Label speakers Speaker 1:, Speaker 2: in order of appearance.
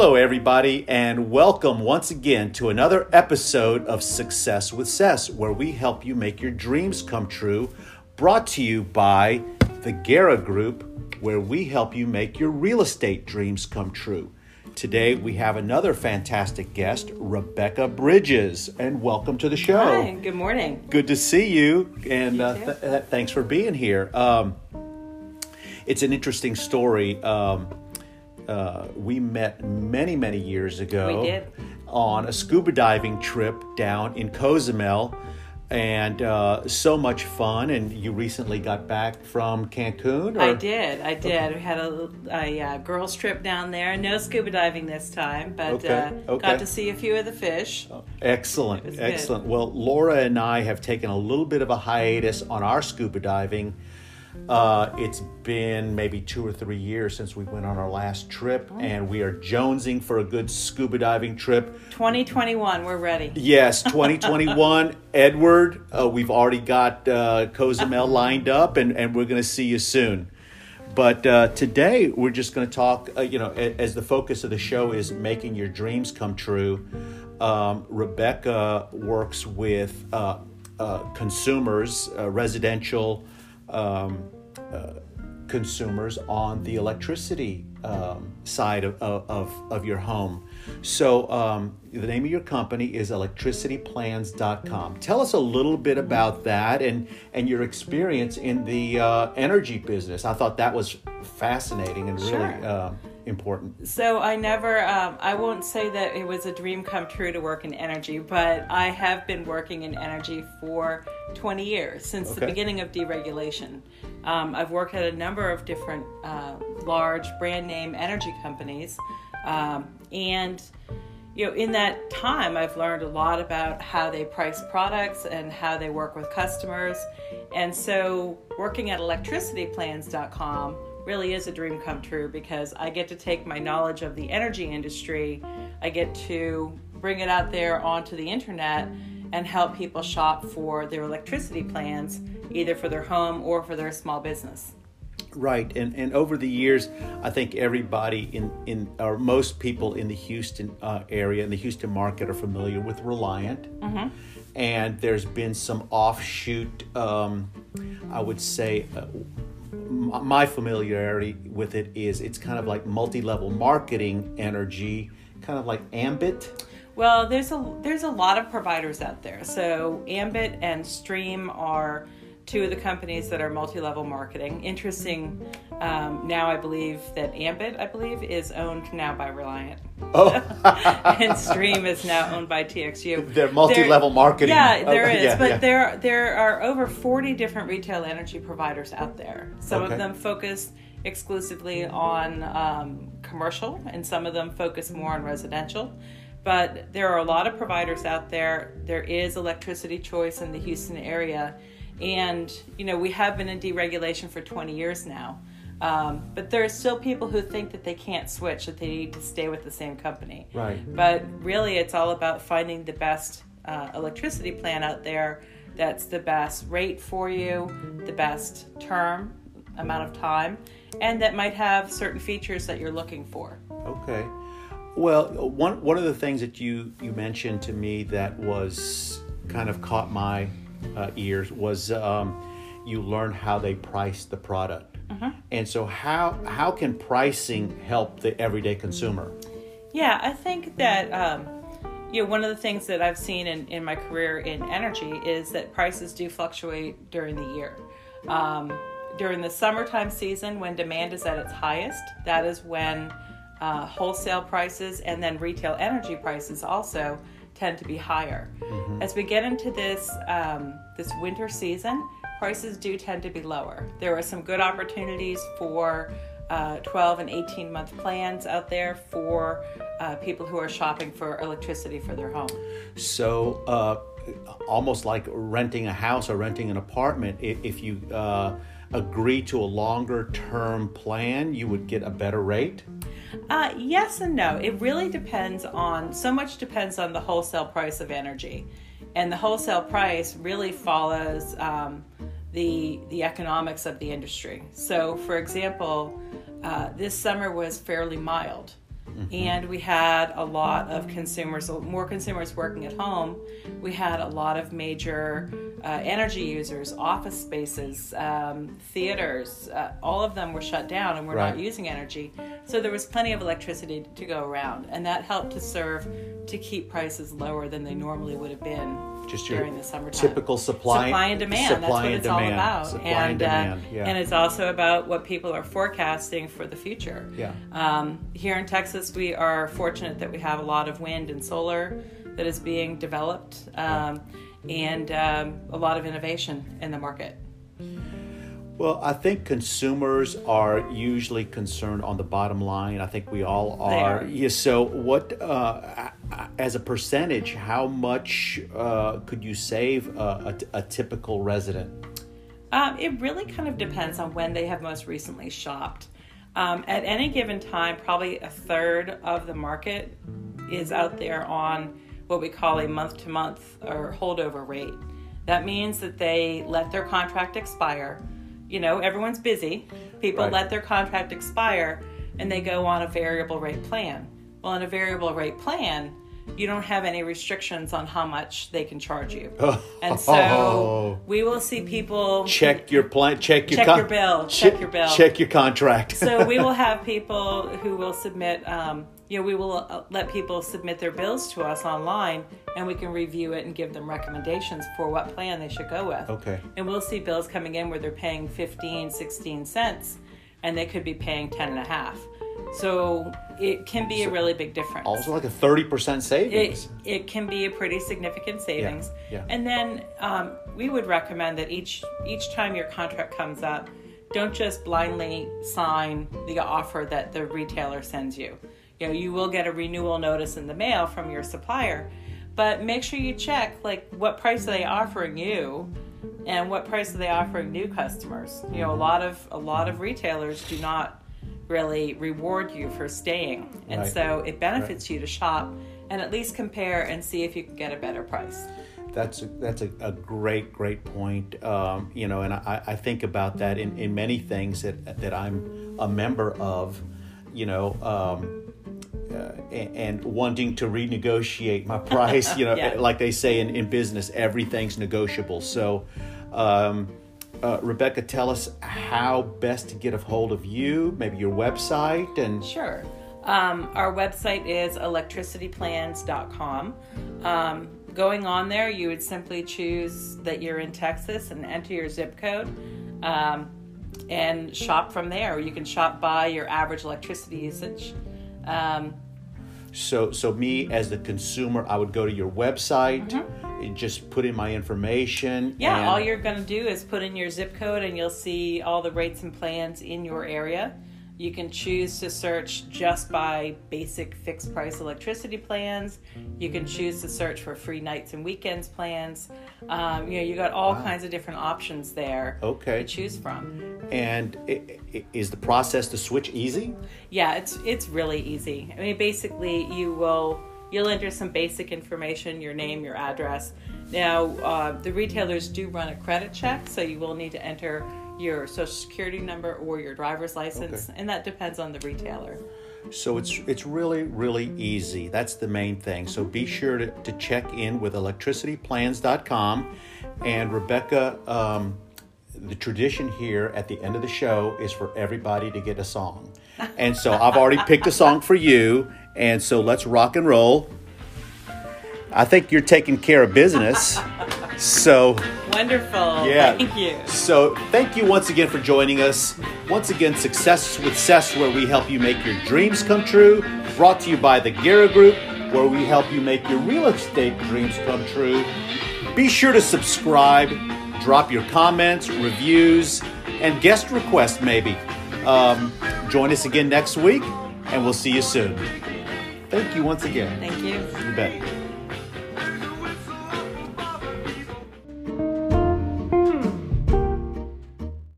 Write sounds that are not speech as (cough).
Speaker 1: Hello, everybody, and welcome once again to another episode of Success with Cess, where we help you make your dreams come true. Brought to you by the Guerra Group, where we help you make your real estate dreams come true. Today, we have another fantastic guest, Rebecca Bridges, and welcome to the show.
Speaker 2: Hi, good morning.
Speaker 1: Good to see you, and
Speaker 2: You
Speaker 1: uh, th- th- thanks for being here. Um, it's an interesting story. Um, uh, we met many, many years ago
Speaker 2: We did.
Speaker 1: on a scuba diving trip down in Cozumel, and uh, so much fun. And you recently got back from Cancun? Or?
Speaker 2: I did. I did. We had a, a uh, girls' trip down there. No scuba diving this time, but
Speaker 1: Okay,
Speaker 2: uh,
Speaker 1: okay.
Speaker 2: got to see a few of the fish.
Speaker 1: Excellent,
Speaker 2: was good.
Speaker 1: excellent. Well, Laura and I have taken a little bit of a hiatus on our scuba diving. Uh, it's been maybe two or three years since we went on our last trip,
Speaker 2: Oh.
Speaker 1: and we are jonesing for a good scuba diving trip.
Speaker 2: 2021, we're ready.
Speaker 1: Yes, (laughs) 2021. Edward, uh, we've already got uh, Cozumel (laughs) lined up, and, and we're going to see you soon. But uh, today, we're just going to talk, uh, you know, a- as the focus of the show is making your dreams come true. Um, Rebecca works with uh, uh, consumers, uh, residential um, uh, consumers on the electricity um, side of, of, of your home. So, um, the name of your company is electricityplans.com. Tell us a little bit about that and, and your experience in the uh, energy business. I thought that was fascinating and really
Speaker 2: Sure.
Speaker 1: uh, important.
Speaker 2: So I never, um, I won't say that it was a dream come true to work in energy, but I have been working in energy for 20 years since the beginning of deregulation. Um, I've worked at a number of different uh, large brand name energy companies, um, and you know, in that time, I've learned a lot about how they price products and how they work with customers. And so, working at electricityplans.com really is a dream come true because I get to take my knowledge of the energy industry, I get to bring it out there onto the internet and help people shop for their electricity plans, either for their home or for their small business.
Speaker 1: Right, and and over the years, I think everybody in in or most people in the Houston uh, area in the Houston market are familiar with Reliant, and there's been some offshoot. Um, I would say. Uh, my familiarity with it is it's kind of like multi-level marketing energy, kind of like Ambit.
Speaker 2: Well, there's a there's a lot of providers out there. So Ambit and Stream are two of the companies that are multi-level marketing. Interesting. Um, now I believe that Ambit, I believe, is owned now by Reliant,
Speaker 1: Oh, (laughs)
Speaker 2: and Stream is now owned by TXU.
Speaker 1: they're multi-level marketing.
Speaker 2: Yeah,
Speaker 1: Oh,
Speaker 2: there is,
Speaker 1: yeah,
Speaker 2: but
Speaker 1: yeah.
Speaker 2: there there are over 40 different retail energy providers out there. Some
Speaker 1: Okay.
Speaker 2: of them focus exclusively on um, commercial, and some of them focus more on residential. But there are a lot of providers out there. There is electricity choice in the Houston area, and you know we have been in deregulation for 20 years now. Um, but there are still people who think that they can't switch, that they need to stay with the same company.
Speaker 1: Right.
Speaker 2: But really, it's all about finding the best uh, electricity plan out there that's the best rate for you, the best term, amount of time, and that might have certain features that you're looking for.
Speaker 1: Okay. Well, one one of the things that you you mentioned to me that was kind of caught my uh, ears was um, you learn how they price the product, and so how how can pricing help the everyday consumer?
Speaker 2: Yeah, I think that um, you know one of the things that I've seen in, in my career in energy is that prices do fluctuate during the year. Um, during the summertime season, when demand is at its highest, that is when uh, wholesale prices and then retail energy prices also tend to be higher. As we get into this um, this winter season, prices do tend to be lower. There are some good opportunities for uh, 12 and 18 month plans out there for uh, people who are shopping for electricity for their home.
Speaker 1: So, uh, almost like renting a house or renting an apartment, if, if you uh, agree to a longer term plan, you would get a better rate.
Speaker 2: Uh, yes and no. It really depends on, so much depends on the wholesale price of energy. And the wholesale price really follows um, the, the economics of the industry. So, for example, uh, this summer was fairly mild. And we had a lot of consumers, more consumers working at home. We had a lot of major uh, energy users, office spaces, um, theaters, uh, all of them were shut down and we're
Speaker 1: Right.
Speaker 2: not using energy. So there was plenty of electricity to go around, and that helped to serve to keep prices lower than they normally would have been
Speaker 1: Just
Speaker 2: during the summertime.
Speaker 1: typical supply-
Speaker 2: supply and demand.
Speaker 1: supply
Speaker 2: That's what
Speaker 1: and
Speaker 2: it's all about.
Speaker 1: Supply
Speaker 2: and
Speaker 1: and demand,
Speaker 2: uh,
Speaker 1: yeah.
Speaker 2: and it's also about what people are forecasting for the future.
Speaker 1: Yeah.
Speaker 2: Um, here in Texas, we are fortunate that we have a lot of wind and solar that is being developed, um, and um, a lot of innovation in the market.
Speaker 1: Well, I think consumers are usually concerned on the bottom line. I think we all are.
Speaker 2: are.
Speaker 1: Yeah, so, what, uh, as a percentage, how much uh, could you save a, a, a typical resident?
Speaker 2: Um, it really kind of depends on when they have most recently shopped. Um, at any given time, probably a third of the market is out there on what we call a month to month or holdover rate. That means that they let their contract expire. You know, everyone's busy. People
Speaker 1: Right.
Speaker 2: let their contract expire and they go on a variable rate plan. Well, in a variable rate plan, you don't have any restrictions on how much they can charge you. (laughs) And so we will see people
Speaker 1: Check your plan. Check your
Speaker 2: Check your bill, check your bill.
Speaker 1: Check your contract.
Speaker 2: so we (laughs) will have people who will submit um, you know we will uh, let people submit their bills to us online and we can review it and give them recommendations for what plan they should go with
Speaker 1: Okay.
Speaker 2: and we'll see bills coming in where they're paying 15 16 cents and they could be paying 10 and a half so it can be a really big difference
Speaker 1: also, like a thirty percent savings.
Speaker 2: it, it can be a pretty significant savings.
Speaker 1: yeah.
Speaker 2: And then um, we would recommend that each each time your contract comes up, don't just blindly sign the offer that the retailer sends you. You know, you will get a renewal notice in the mail from your supplier, but make sure you check like what price are they offering you and what price are they offering new customers. You know, a lot of a lot of retailers do not really reward you for staying. And
Speaker 1: Right.
Speaker 2: so it benefits you to shop and at least compare and see if you can get a better price.
Speaker 1: That's a, that's a, a great great point. Um, you know, and I, I think about that in, in many things that that I'm a member of. You know, um, uh, and, and wanting to renegotiate my price. You know, (laughs)
Speaker 2: Yeah.
Speaker 1: like they say in, in business, everything's negotiable. So. Um, uh, Rebecca, tell us how best to get a hold of you, maybe your website, and
Speaker 2: Sure. Um, our website is electricityplans.com. Um, going on there, you would simply choose that you're in Texas and enter your zip code um, and shop from there. You can shop by your average electricity usage. Um,
Speaker 1: So, so me as the consumer, I would go to your website, and just put in my information.
Speaker 2: Yeah, all you're going to do is put in your zip code and you'll see all the rates and plans in your area. You can choose to search just by basic fixed price electricity plans. You can choose to search for free nights and weekends plans. Um, you know, you got all kinds of different options there
Speaker 1: Okay.
Speaker 2: to choose from.
Speaker 1: And i- i- is the process to switch easy?
Speaker 2: Yeah, it's it's really easy. I mean, basically, you will you'll enter some basic information, your name, your address. Now, uh, the retailers do run a credit check, so you will need to enter your social security number or your driver's license,
Speaker 1: Okay.
Speaker 2: and that depends on the retailer.
Speaker 1: So it's it's really really easy. That's the main thing. So be sure to, to check in with electricityplans.com. And Rebecca, um, the tradition here at the end of the show is for everybody to get a song. And so I've already picked a song for you. And so let's rock and roll. I think you're taking care of business. So
Speaker 2: Wonderful.
Speaker 1: yeah.
Speaker 2: Thank you.
Speaker 1: So thank you once again for joining us. Once again, Success with Cess, where we help you make your dreams come true. Brought to you by the Guerra Group, where we help you make your real estate dreams come true. Be sure to subscribe, drop your comments, reviews, and guest requests maybe. Um, join us again next week, and we'll see you soon. Thank you once again.
Speaker 2: Thank you.
Speaker 1: You bet.